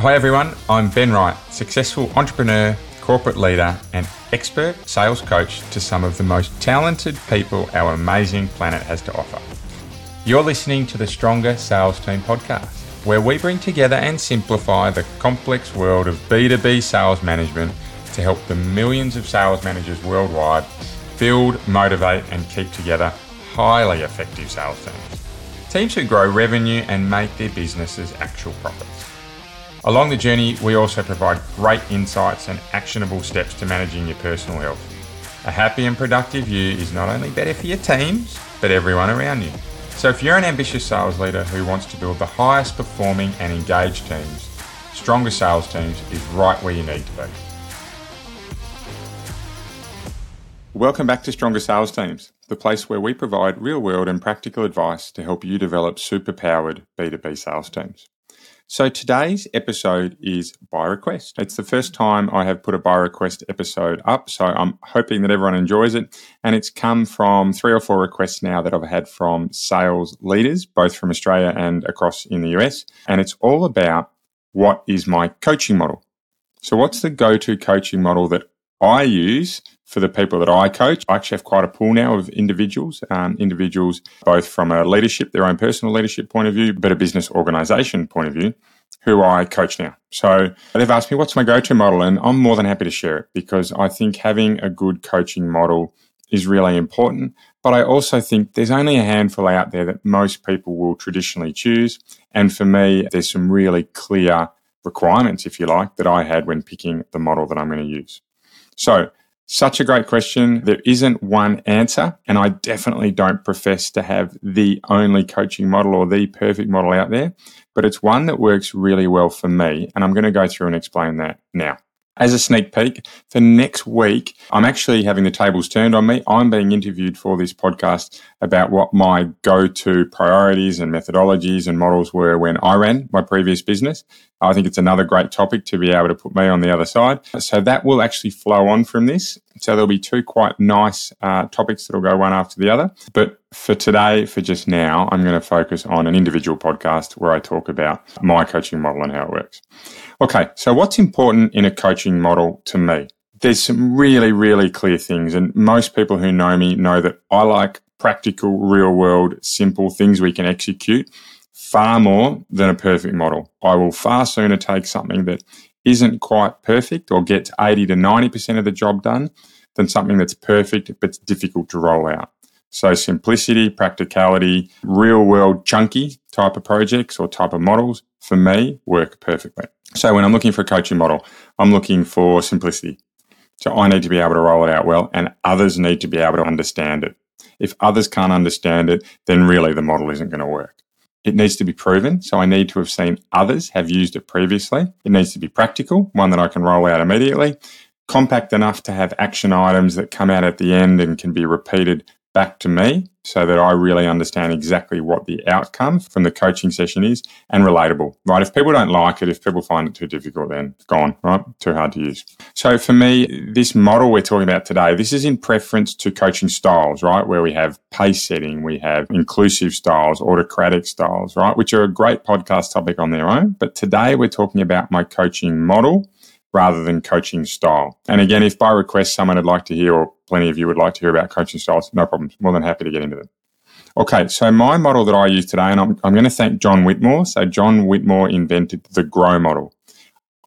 Hi, everyone. I'm Ben Wright, successful entrepreneur, corporate leader, and expert sales coach to some of the most talented people our amazing planet has to offer. You're listening to the Stronger Sales Team podcast, where we bring together and simplify the complex world of B2B sales management to help the millions of sales managers worldwide build, motivate, and keep together highly effective sales teams. Teams who grow revenue and make their businesses actual profits. Along the journey, we also provide great insights and actionable steps to managing your personal health. A happy and productive you is not only better for your teams, but everyone around you. So if you're an ambitious sales leader who wants to build the highest performing and engaged teams, Stronger Sales Teams is right where you need to be. Welcome back to Stronger Sales Teams, the place where we provide real world and practical advice to help you develop super powered B2B sales teams. So today's episode is by request. It's the first time I have put a by request episode up, so I'm hoping that everyone enjoys it. And it's come from three or four requests now that I've had from sales leaders, both from Australia and across in the US. And it's all about what is my coaching model? So, what's the go to coaching model that I use for the people that I coach. I actually have quite a pool now of individuals, um, individuals both from a leadership, their own personal leadership point of view, but a business organization point of view, who I coach now. So they've asked me, what's my go to model? And I'm more than happy to share it because I think having a good coaching model is really important. But I also think there's only a handful out there that most people will traditionally choose. And for me, there's some really clear requirements, if you like, that I had when picking the model that I'm going to use. So, such a great question. There isn't one answer, and I definitely don't profess to have the only coaching model or the perfect model out there, but it's one that works really well for me, and I'm going to go through and explain that now. As a sneak peek, for next week, I'm actually having the tables turned on me. I'm being interviewed for this podcast about what my go to priorities and methodologies and models were when I ran my previous business. I think it's another great topic to be able to put me on the other side. So that will actually flow on from this. So there'll be two quite nice uh, topics that'll go one after the other. But for today, for just now, I'm going to focus on an individual podcast where I talk about my coaching model and how it works. Okay, so what's important in a coaching model to me? There's some really, really clear things. And most people who know me know that I like practical, real world, simple things we can execute far more than a perfect model. I will far sooner take something that isn't quite perfect or gets 80 to 90% of the job done than something that's perfect but difficult to roll out. So simplicity, practicality, real world chunky type of projects or type of models for me work perfectly. So when I'm looking for a coaching model, I'm looking for simplicity. So I need to be able to roll it out well and others need to be able to understand it. If others can't understand it, then really the model isn't going to work. It needs to be proven. So I need to have seen others have used it previously. It needs to be practical, one that I can roll out immediately, compact enough to have action items that come out at the end and can be repeated back to me so that I really understand exactly what the outcome from the coaching session is and relatable, right? If people don't like it, if people find it too difficult, then gone, right? Too hard to use. So for me, this model we're talking about today, this is in preference to coaching styles, right? Where we have pace setting, we have inclusive styles, autocratic styles, right? Which are a great podcast topic on their own. But today we're talking about my coaching model rather than coaching style. And again, if by request someone would like to hear, or plenty of you would like to hear about coaching styles, no problem. More than happy to get into them. Okay, so my model that I use today, and I'm, I'm going to thank John Whitmore. So, John Whitmore invented the GROW model.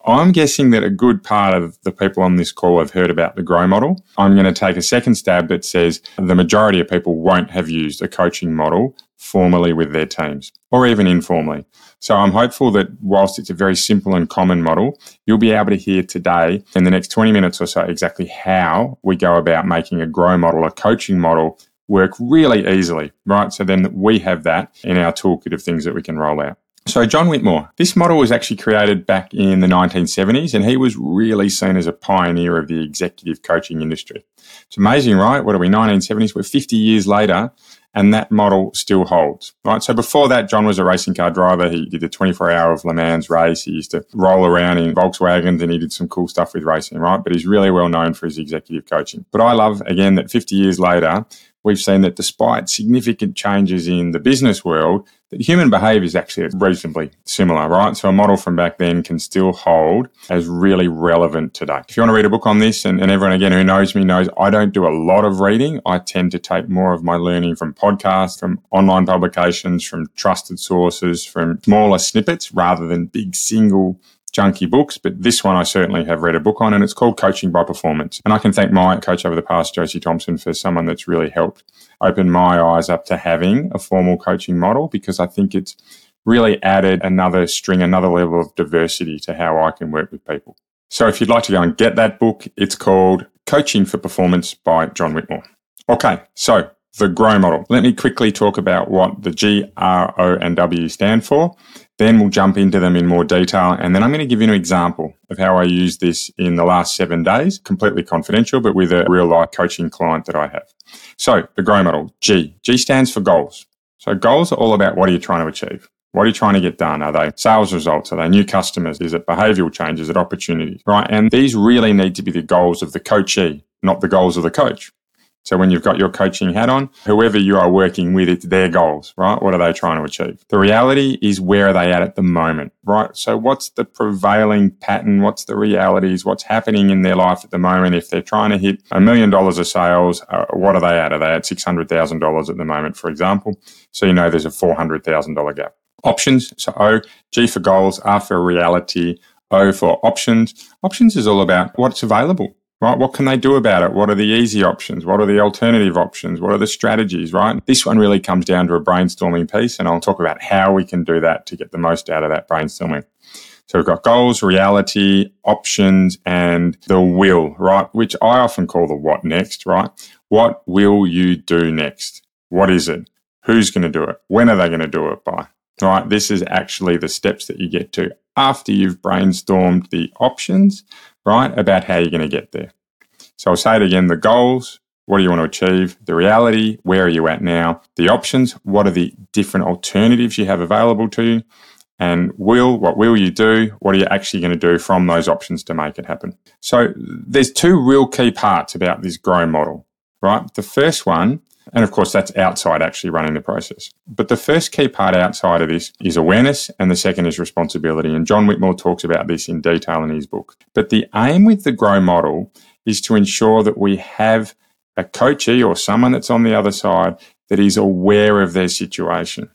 I'm guessing that a good part of the people on this call have heard about the GROW model. I'm going to take a second stab that says the majority of people won't have used a coaching model formally with their teams or even informally. So I'm hopeful that whilst it's a very simple and common model, you'll be able to hear today in the next 20 minutes or so exactly how we go about making a grow model, a coaching model work really easily, right? So then we have that in our toolkit of things that we can roll out. So, John Whitmore, this model was actually created back in the 1970s, and he was really seen as a pioneer of the executive coaching industry. It's amazing, right? What are we, 1970s? We're 50 years later, and that model still holds, right? So, before that, John was a racing car driver. He did a 24 hour of Le Mans race. He used to roll around in Volkswagens and he did some cool stuff with racing, right? But he's really well known for his executive coaching. But I love, again, that 50 years later, we've seen that despite significant changes in the business world, that human behavior is actually reasonably similar, right? So a model from back then can still hold as really relevant today. If you want to read a book on this, and, and everyone again who knows me knows I don't do a lot of reading. I tend to take more of my learning from podcasts, from online publications, from trusted sources, from smaller snippets rather than big single junky books, but this one I certainly have read a book on, and it's called Coaching by Performance. And I can thank my coach over the past, Josie Thompson, for someone that's really helped open my eyes up to having a formal coaching model because I think it's really added another string, another level of diversity to how I can work with people. So if you'd like to go and get that book, it's called Coaching for Performance by John Whitmore. Okay, so the GROW model. Let me quickly talk about what the G, R, O, and W stand for. Then we'll jump into them in more detail. And then I'm going to give you an example of how I use this in the last seven days, completely confidential, but with a real life coaching client that I have. So the GROW model, G. G stands for goals. So goals are all about what are you trying to achieve? What are you trying to get done? Are they sales results? Are they new customers? Is it behavioral changes? Is it opportunities? Right. And these really need to be the goals of the coachee, not the goals of the coach. So when you've got your coaching hat on, whoever you are working with, it's their goals, right? What are they trying to achieve? The reality is where are they at at the moment, right? So what's the prevailing pattern? What's the realities? What's happening in their life at the moment? If they're trying to hit a million dollars of sales, uh, what are they at? Are they at $600,000 at the moment, for example? So you know there's a $400,000 gap. Options. So O, G for goals, R for reality, O for options. Options is all about what's available right? What can they do about it? What are the easy options? What are the alternative options? What are the strategies, right? This one really comes down to a brainstorming piece, and I'll talk about how we can do that to get the most out of that brainstorming. So we've got goals, reality, options, and the will, right? Which I often call the what next, right? What will you do next? What is it? Who's going to do it? When are they going to do it by? Right? This is actually the steps that you get to after you've brainstormed the options, right, about how you're going to get there. So I'll say it again the goals, what do you want to achieve? The reality, where are you at now? The options, what are the different alternatives you have available to you? And will, what will you do? What are you actually going to do from those options to make it happen? So there's two real key parts about this grow model, right? The first one and of course, that's outside actually running the process. But the first key part outside of this is awareness, and the second is responsibility. And John Whitmore talks about this in detail in his book. But the aim with the Grow model is to ensure that we have a coachee or someone that's on the other side that is aware of their situation.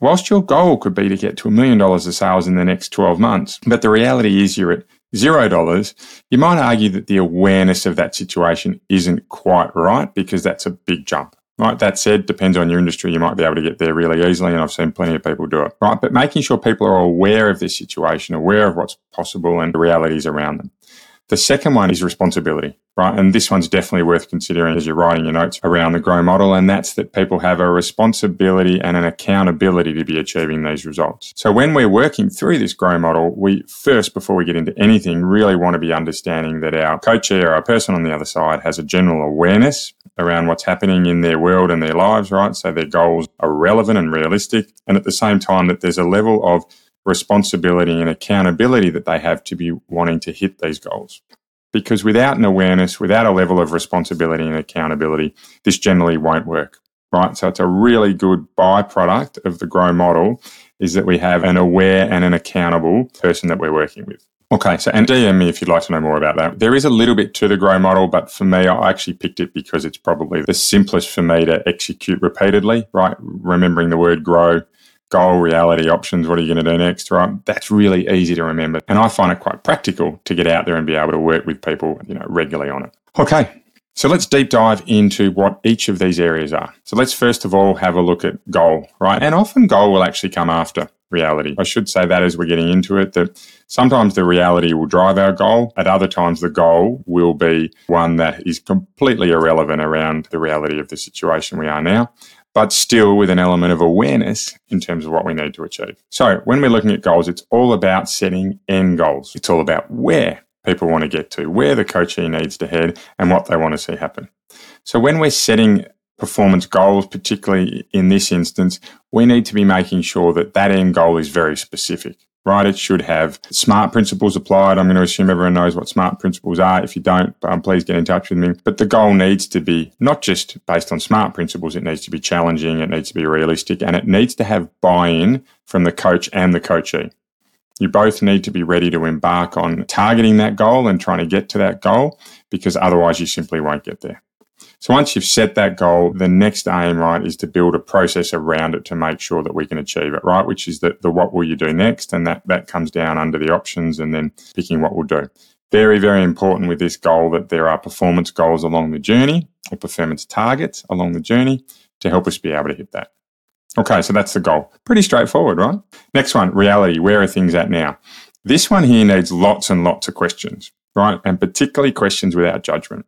Whilst your goal could be to get to a million dollars of sales in the next 12 months, but the reality is you're at zero dollars, you might argue that the awareness of that situation isn't quite right because that's a big jump. Right. That said, depends on your industry. You might be able to get there really easily, and I've seen plenty of people do it. Right. But making sure people are aware of this situation, aware of what's possible and the realities around them. The second one is responsibility, right? And this one's definitely worth considering as you're writing your notes around the GROW model. And that's that people have a responsibility and an accountability to be achieving these results. So when we're working through this GROW model, we first, before we get into anything, really want to be understanding that our coach or our person on the other side has a general awareness around what's happening in their world and their lives, right? So their goals are relevant and realistic. And at the same time, that there's a level of responsibility and accountability that they have to be wanting to hit these goals. Because without an awareness, without a level of responsibility and accountability, this generally won't work. Right. So it's a really good byproduct of the grow model is that we have an aware and an accountable person that we're working with. Okay, so and DM me if you'd like to know more about that. There is a little bit to the grow model, but for me, I actually picked it because it's probably the simplest for me to execute repeatedly, right? Remembering the word grow goal, reality, options, what are you going to do next, right? That's really easy to remember. And I find it quite practical to get out there and be able to work with people, you know, regularly on it. Okay. So let's deep dive into what each of these areas are. So let's first of all have a look at goal, right? And often goal will actually come after reality. I should say that as we're getting into it, that sometimes the reality will drive our goal. At other times, the goal will be one that is completely irrelevant around the reality of the situation we are now but still with an element of awareness in terms of what we need to achieve. So when we're looking at goals, it's all about setting end goals. It's all about where people want to get to, where the coachee needs to head, and what they want to see happen. So when we're setting performance goals, particularly in this instance, we need to be making sure that that end goal is very specific. right? It should have SMART principles applied. I'm going to assume everyone knows what SMART principles are. If you don't, um, please get in touch with me. But the goal needs to be not just based on SMART principles, it needs to be challenging, it needs to be realistic, and it needs to have buy in from the coach and the coachee. You both need to be ready to embark on targeting that goal and trying to get to that goal because otherwise you simply won't get there. So once you've set that goal, the next aim, right, is to build a process around it to make sure that we can achieve it, right? Which is the, the what will you do next? And that, that comes down under the options and then picking what we'll do. Very, very important with this goal that there are performance goals along the journey or performance targets along the journey to help us be able to hit that. Okay, so that's the goal. Pretty straightforward, right? Next one, reality. Where are things at now? This one here needs lots and lots of questions, right? And particularly questions without judgment.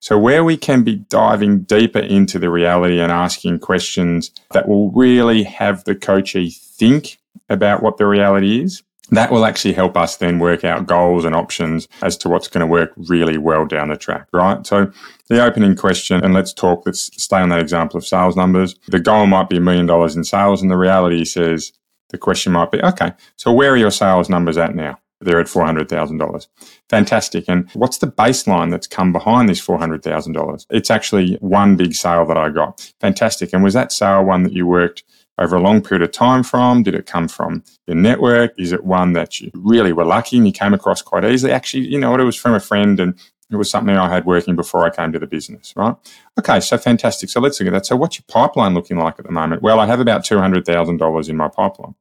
So, where we can be diving deeper into the reality and asking questions that will really have the coachee think about what the reality is, that will actually help us then work out goals and options as to what's going to work really well down the track, right? So, the opening question, and let's talk, let's stay on that example of sales numbers. The goal might be a million dollars in sales, and the reality says the question might be, okay, so where are your sales numbers at now? They're at $400,000. Fantastic. And what's the baseline that's come behind this $400,000? It's actually one big sale that I got. Fantastic. And was that sale one that you worked over a long period of time from? Did it come from your network? Is it one that you really were lucky and you came across quite easily? Actually, you know what? It was from a friend and it was something I had working before I came to the business, right? Okay, so fantastic. So let's look at that. So what's your pipeline looking like at the moment? Well, I have about $200,000 in my pipeline.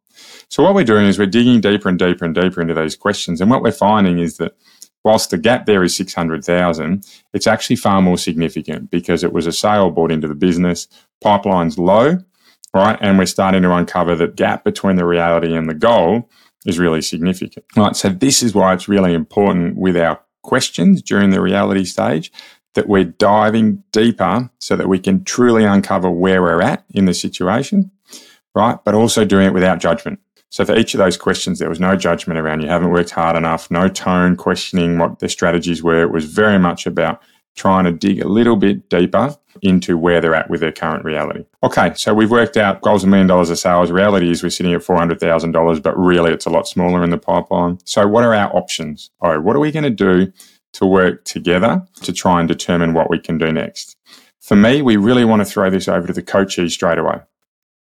So what we're doing is we're digging deeper and deeper and deeper into these questions. And what we're finding is that whilst the gap there is 600,000, it's actually far more significant because it was a sale bought into the business, pipeline's low, right? And we're starting to uncover that gap between the reality and the goal is really significant. Right. So this is why it's really important with our questions during the reality stage that we're diving deeper so that we can truly uncover where we're at in the situation, right? But also doing it without judgment. So for each of those questions, there was no judgment around you haven't worked hard enough, no tone questioning what their strategies were. It was very much about trying to dig a little bit deeper into where they're at with their current reality. Okay, so we've worked out goals a million dollars of sales. Reality is we're sitting at $400,000, but really it's a lot smaller in the pipeline. So what are our options? Oh, what are we going to do to work together to try and determine what we can do next? For me, we really want to throw this over to the coachee straight away.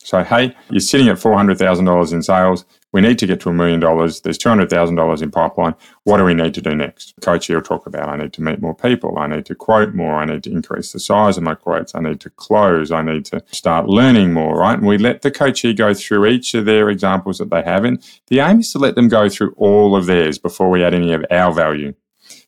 So, hey, you're sitting at $400,000 in sales. We need to get to a million dollars. There's $200,000 in pipeline. What do we need to do next? Coach will talk about I need to meet more people. I need to quote more. I need to increase the size of my quotes. I need to close. I need to start learning more, right? And we let the coachee go through each of their examples that they have. And the aim is to let them go through all of theirs before we add any of our value.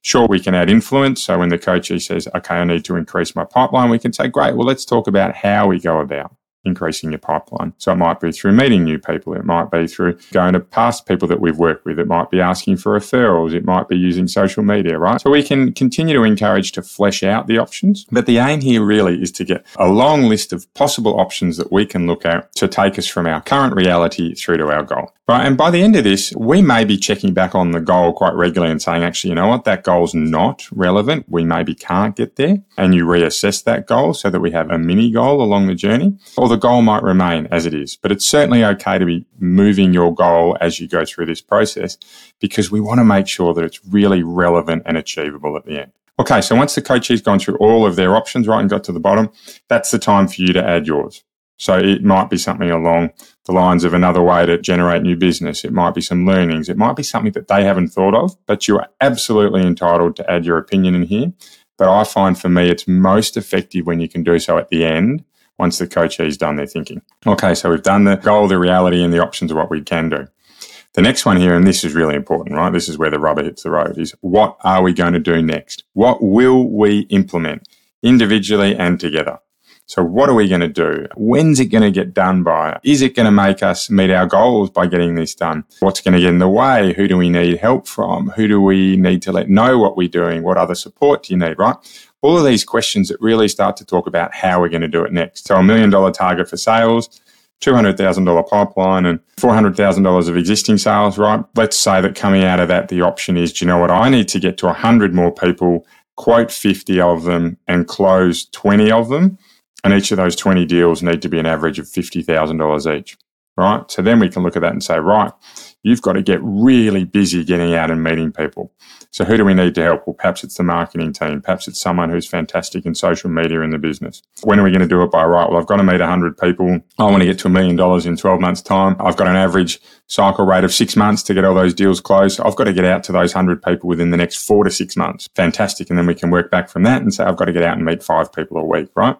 Sure, we can add influence. So when the coachee says, okay, I need to increase my pipeline, we can say, great, well, let's talk about how we go about increasing your pipeline. So it might be through meeting new people. It might be through going to past people that we've worked with. It might be asking for referrals. It might be using social media, right? So we can continue to encourage to flesh out the options. But the aim here really is to get a long list of possible options that we can look at to take us from our current reality through to our goal. Right. And by the end of this, we may be checking back on the goal quite regularly and saying, actually, you know what? That goal's not relevant. We maybe can't get there. And you reassess that goal so that we have a mini goal along the journey. Or the goal might remain as it is. But it's certainly okay to be moving your goal as you go through this process because we want to make sure that it's really relevant and achievable at the end. Okay, so once the coachee's gone through all of their options, right, and got to the bottom, that's the time for you to add yours. So it might be something along the lines of another way to generate new business. It might be some learnings. It might be something that they haven't thought of, but you are absolutely entitled to add your opinion in here. But I find for me, it's most effective when you can do so at the end once the coachee's done their thinking. Okay, so we've done the goal, the reality, and the options of what we can do. The next one here, and this is really important, right? This is where the rubber hits the road, is what are we going to do next? What will we implement individually and together? So what are we going to do? When's it going to get done by? Is it going to make us meet our goals by getting this done? What's going to get in the way? Who do we need help from? Who do we need to let know what we're doing? What other support do you need, right? All of these questions that really start to talk about how we're going to do it next. So a million dollar target for sales, $200,000 pipeline and $400,000 of existing sales, right? Let's say that coming out of that, the option is, do you know what? I need to get to 100 more people, quote 50 of them and close 20 of them and each of those 20 deals need to be an average of $50,000 each, right? So then we can look at that and say, right, you've got to get really busy getting out and meeting people. So who do we need to help? Well, perhaps it's the marketing team. Perhaps it's someone who's fantastic in social media in the business. When are we going to do it by? Right. Well, I've got to meet 100 people. I want to get to a million dollars in 12 months time. I've got an average cycle rate of six months to get all those deals closed. I've got to get out to those 100 people within the next four to six months. Fantastic. And then we can work back from that and say, I've got to get out and meet five people a week, right?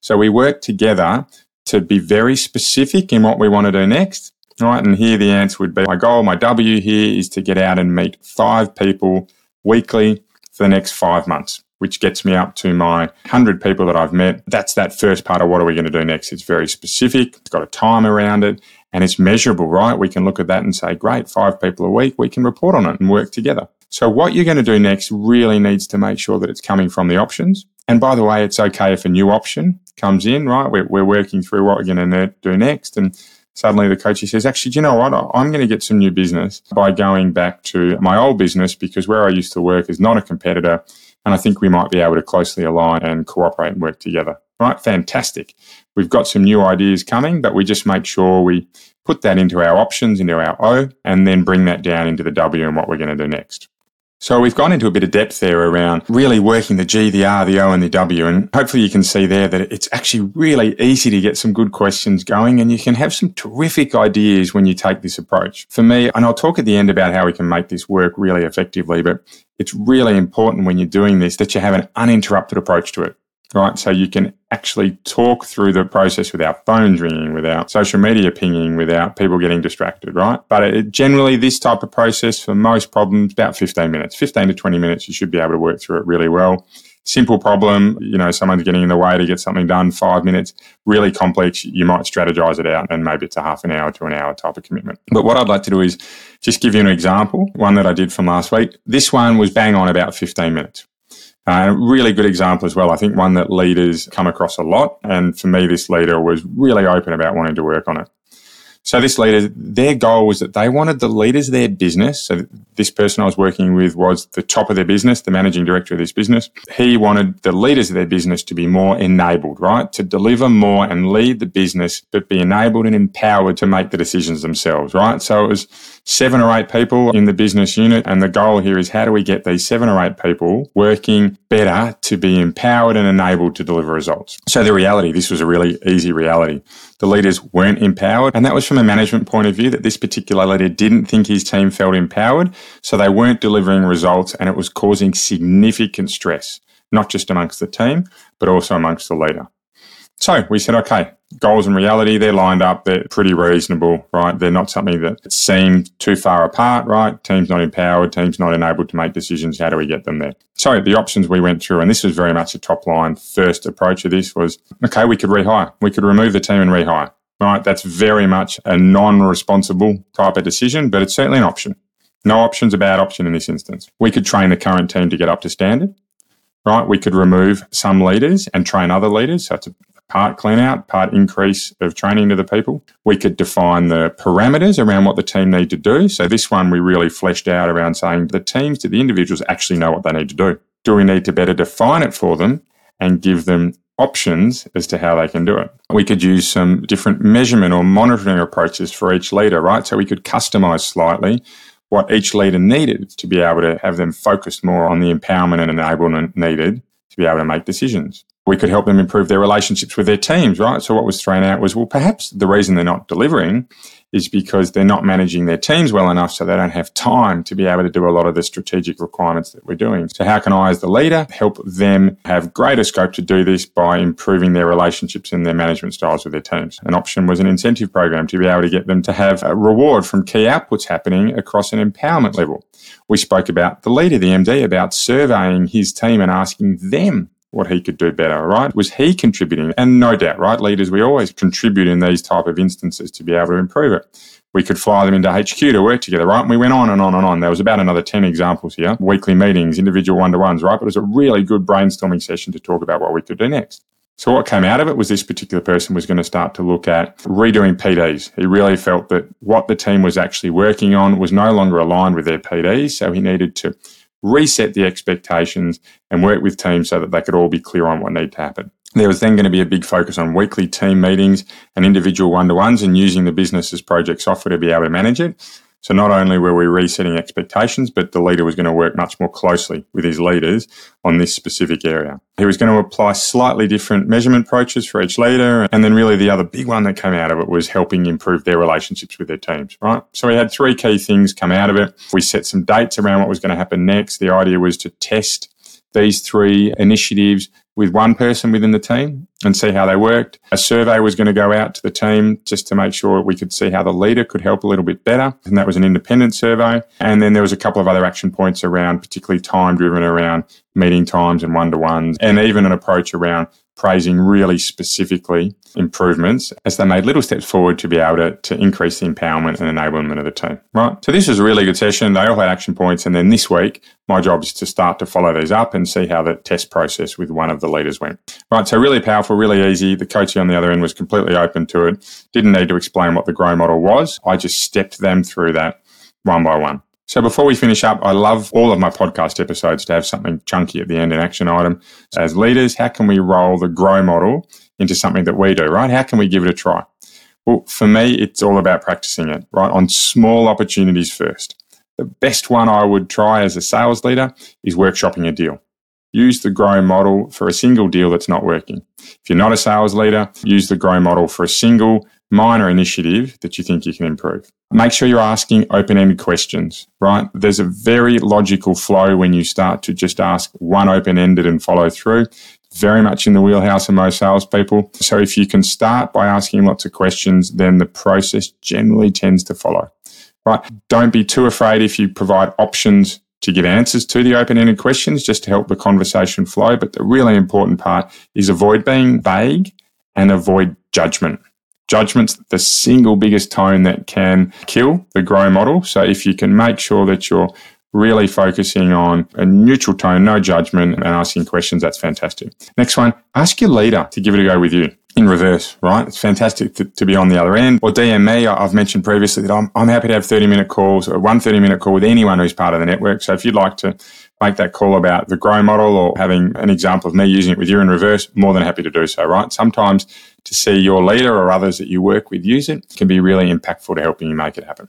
So we work together to be very specific in what we want to do next. Right. And here the answer would be my goal, my W here is to get out and meet five people weekly for the next five months, which gets me up to my 100 people that I've met. That's that first part of what are we going to do next. It's very specific. It's got a time around it and it's measurable, right? We can look at that and say, great, five people a week. We can report on it and work together. So what you're going to do next really needs to make sure that it's coming from the options. And by the way, it's okay if a new option comes in, right? We're, we're working through what we're going to do next. And suddenly the coach says, actually, do you know what? I'm going to get some new business by going back to my old business because where I used to work is not a competitor. And I think we might be able to closely align and cooperate and work together. Right? Fantastic. We've got some new ideas coming, but we just make sure we put that into our options, into our O, and then bring that down into the W and what we're going to do next. So we've gone into a bit of depth there around really working the G, the R, the O and the W. And hopefully you can see there that it's actually really easy to get some good questions going and you can have some terrific ideas when you take this approach. For me, and I'll talk at the end about how we can make this work really effectively, but it's really important when you're doing this that you have an uninterrupted approach to it right? So you can actually talk through the process without phones ringing, without social media pinging, without people getting distracted, right? But it, generally, this type of process for most problems, about 15 minutes, 15 to 20 minutes, you should be able to work through it really well. Simple problem, you know, someone's getting in the way to get something done, five minutes. Really complex, you might strategize it out and maybe it's a half an hour to an hour type of commitment. But what I'd like to do is just give you an example, one that I did from last week. This one was bang on about 15 minutes. Uh, a really good example as well. I think one that leaders come across a lot. And for me, this leader was really open about wanting to work on it. So this leader, their goal was that they wanted the leaders of their business. So this person I was working with was the top of their business, the managing director of this business. He wanted the leaders of their business to be more enabled, right? To deliver more and lead the business, but be enabled and empowered to make the decisions themselves, right? So it was seven or eight people in the business unit. And the goal here is how do we get these seven or eight people working better to be empowered and enabled to deliver results? So the reality, this was a really easy reality. The leaders weren't empowered. And that was from a management point of view that this particular leader didn't think his team felt empowered. So they weren't delivering results and it was causing significant stress, not just amongst the team, but also amongst the leader. So we said, okay, goals and reality, they're lined up. They're pretty reasonable, right? They're not something that seemed too far apart, right? Team's not empowered, team's not enabled to make decisions. How do we get them there? So the options we went through, and this was very much a top line first approach of this was, okay, we could rehire. We could remove the team and rehire, right? That's very much a non-responsible type of decision, but it's certainly an option. No option's a bad option in this instance. We could train the current team to get up to standard right? We could remove some leaders and train other leaders. So it's a part clean out, part increase of training to the people. We could define the parameters around what the team need to do. So this one we really fleshed out around saying the teams to the individuals actually know what they need to do. Do we need to better define it for them and give them options as to how they can do it? We could use some different measurement or monitoring approaches for each leader, right? So we could customize slightly what each leader needed to be able to have them focus more on the empowerment and enablement needed to be able to make decisions we could help them improve their relationships with their teams, right? So what was thrown out was, well, perhaps the reason they're not delivering is because they're not managing their teams well enough so they don't have time to be able to do a lot of the strategic requirements that we're doing. So how can I as the leader help them have greater scope to do this by improving their relationships and their management styles with their teams? An option was an incentive program to be able to get them to have a reward from key outputs happening across an empowerment level. We spoke about the leader, the MD, about surveying his team and asking them what he could do better, right? Was he contributing? And no doubt, right? Leaders, we always contribute in these type of instances to be able to improve it. We could fly them into HQ to work together, right? And we went on and on and on. There was about another 10 examples here. Weekly meetings, individual one-to-ones, right? But it was a really good brainstorming session to talk about what we could do next. So what came out of it was this particular person was going to start to look at redoing PDs. He really felt that what the team was actually working on was no longer aligned with their PDs. So he needed to reset the expectations and work with teams so that they could all be clear on what needed to happen. There was then going to be a big focus on weekly team meetings and individual one to ones and using the business's project software to be able to manage it. So not only were we resetting expectations, but the leader was going to work much more closely with his leaders on this specific area. He was going to apply slightly different measurement approaches for each leader. And then really the other big one that came out of it was helping improve their relationships with their teams, right? So we had three key things come out of it. We set some dates around what was going to happen next. The idea was to test these three initiatives with one person within the team and see how they worked. A survey was going to go out to the team just to make sure we could see how the leader could help a little bit better. And that was an independent survey. And then there was a couple of other action points around, particularly time driven around meeting times and one to ones, and even an approach around praising really specifically improvements as they made little steps forward to be able to, to increase the empowerment and enablement of the team. Right. So this was a really good session. They all had action points. And then this week, my job is to start to follow these up and see how the test process with one of the leaders went. Right. So really powerful, really easy. The coaching on the other end was completely open to it. Didn't need to explain what the grow model was. I just stepped them through that one by one. So before we finish up, I love all of my podcast episodes to have something chunky at the end, an action item. As leaders, how can we roll the grow model into something that we do, right? How can we give it a try? Well, for me, it's all about practicing it, right? On small opportunities first. The best one I would try as a sales leader is workshopping a deal. Use the grow model for a single deal that's not working. If you're not a sales leader, use the grow model for a single minor initiative that you think you can improve. Make sure you're asking open ended questions, right? There's a very logical flow when you start to just ask one open ended and follow through. Very much in the wheelhouse of most salespeople. So if you can start by asking lots of questions, then the process generally tends to follow, right? Don't be too afraid if you provide options to give answers to the open ended questions just to help the conversation flow. But the really important part is avoid being vague and avoid judgment. Judgment's the single biggest tone that can kill the grow model. So if you can make sure that you're really focusing on a neutral tone, no judgment, and asking questions, that's fantastic. Next one, ask your leader to give it a go with you in reverse, right? It's fantastic to, to, be on the other end. Or DM me, I've mentioned previously that I'm, I'm happy to have 30 minute calls or one 30 minute call with anyone who's part of the network. So if you'd like to make that call about the grow model or having an example of me using it with you in reverse, more than happy to do so, right? Sometimes to see your leader or others that you work with use it can be really impactful to helping you make it happen.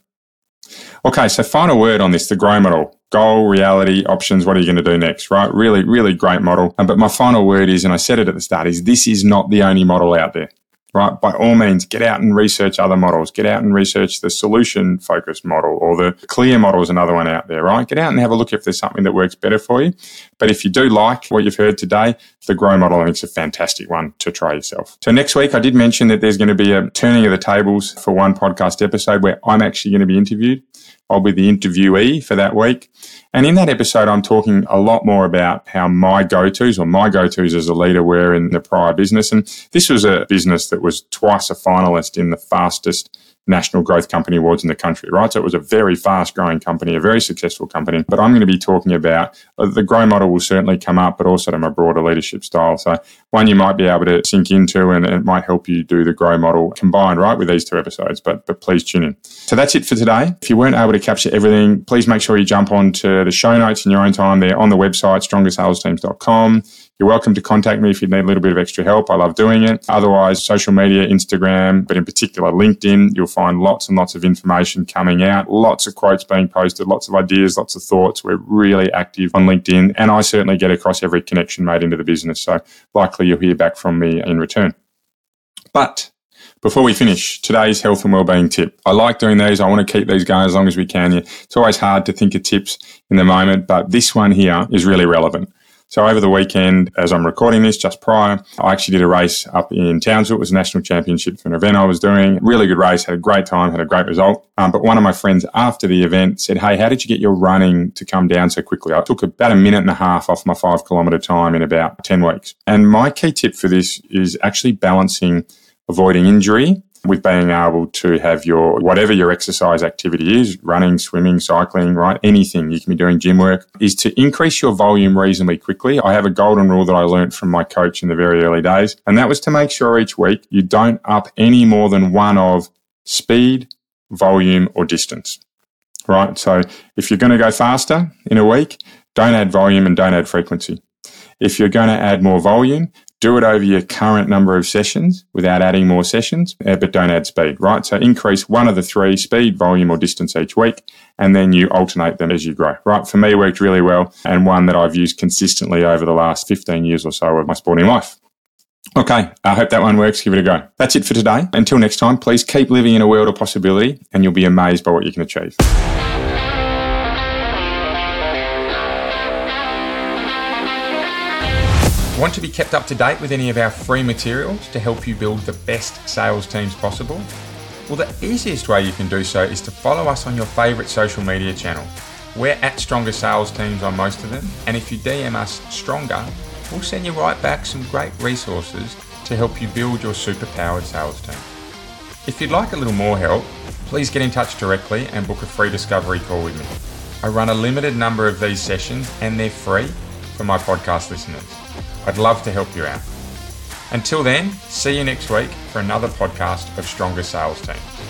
Okay, so final word on this the grow model goal, reality, options. What are you going to do next? Right? Really, really great model. Um, but my final word is, and I said it at the start, is this is not the only model out there right? By all means, get out and research other models. Get out and research the solution focused model or the clear model is another one out there, right? Get out and have a look if there's something that works better for you. But if you do like what you've heard today, the Grow model, I think it's a fantastic one to try yourself. So next week, I did mention that there's going to be a turning of the tables for one podcast episode where I'm actually going to be interviewed. I'll be the interviewee for that week. And in that episode, I'm talking a lot more about how my go tos or my go tos as a leader were in the prior business. And this was a business that was twice a finalist in the fastest National Growth Company Awards in the country, right? So it was a very fast growing company, a very successful company. But I'm going to be talking about uh, the grow model will certainly come up, but also to my broader leadership style. So one you might be able to sink into and it might help you do the grow model combined, right, with these two episodes. But, but please tune in. So that's it for today. If you weren't able to capture everything, please make sure you jump on to the show notes in your own time. They're on the website, strongersalesteams.com. You're welcome to contact me if you need a little bit of extra help. I love doing it. Otherwise, social media, Instagram, but in particular LinkedIn, you'll find lots and lots of information coming out, lots of quotes being posted, lots of ideas, lots of thoughts. We're really active on LinkedIn, and I certainly get across every connection made into the business. So likely you'll hear back from me in return. But before we finish, today's health and wellbeing tip. I like doing these. I want to keep these going as long as we can. It's always hard to think of tips in the moment, but this one here is really relevant. So over the weekend, as I'm recording this just prior, I actually did a race up in Townsville. It was a national championship for an event I was doing. Really good race, had a great time, had a great result. Um, but one of my friends after the event said, Hey, how did you get your running to come down so quickly? I took about a minute and a half off my five kilometer time in about 10 weeks. And my key tip for this is actually balancing avoiding injury with being able to have your whatever your exercise activity is running swimming cycling right anything you can be doing gym work is to increase your volume reasonably quickly. I have a golden rule that i learned from my coach in the very early days and that was to make sure each week you don't up any more than one of speed volume or distance right? So if you're going to go faster in a week don't add volume and don't add frequency. If you're going to add more volume do it over your current number of sessions without adding more sessions, but don't add speed, right? So increase one of the three speed, volume, or distance each week, and then you alternate them as you grow, right? For me, worked really well and one that I've used consistently over the last 15 years or so of my sporting life. Okay, I hope that one works. Give it a go. That's it for today. Until next time, please keep living in a world of possibility and you'll be amazed by what you can achieve. Want to be kept up to date with any of our free materials to help you build the best sales teams possible? Well, the easiest way you can do so is to follow us on your favourite social media channel. We're at Stronger Sales Teams on most of them, and if you DM us Stronger, we'll send you right back some great resources to help you build your superpowered sales team. If you'd like a little more help, please get in touch directly and book a free discovery call with me. I run a limited number of these sessions and they're free for my podcast listeners. I'd love to help you out. Until then, see you next week for another podcast of Stronger Sales Teams.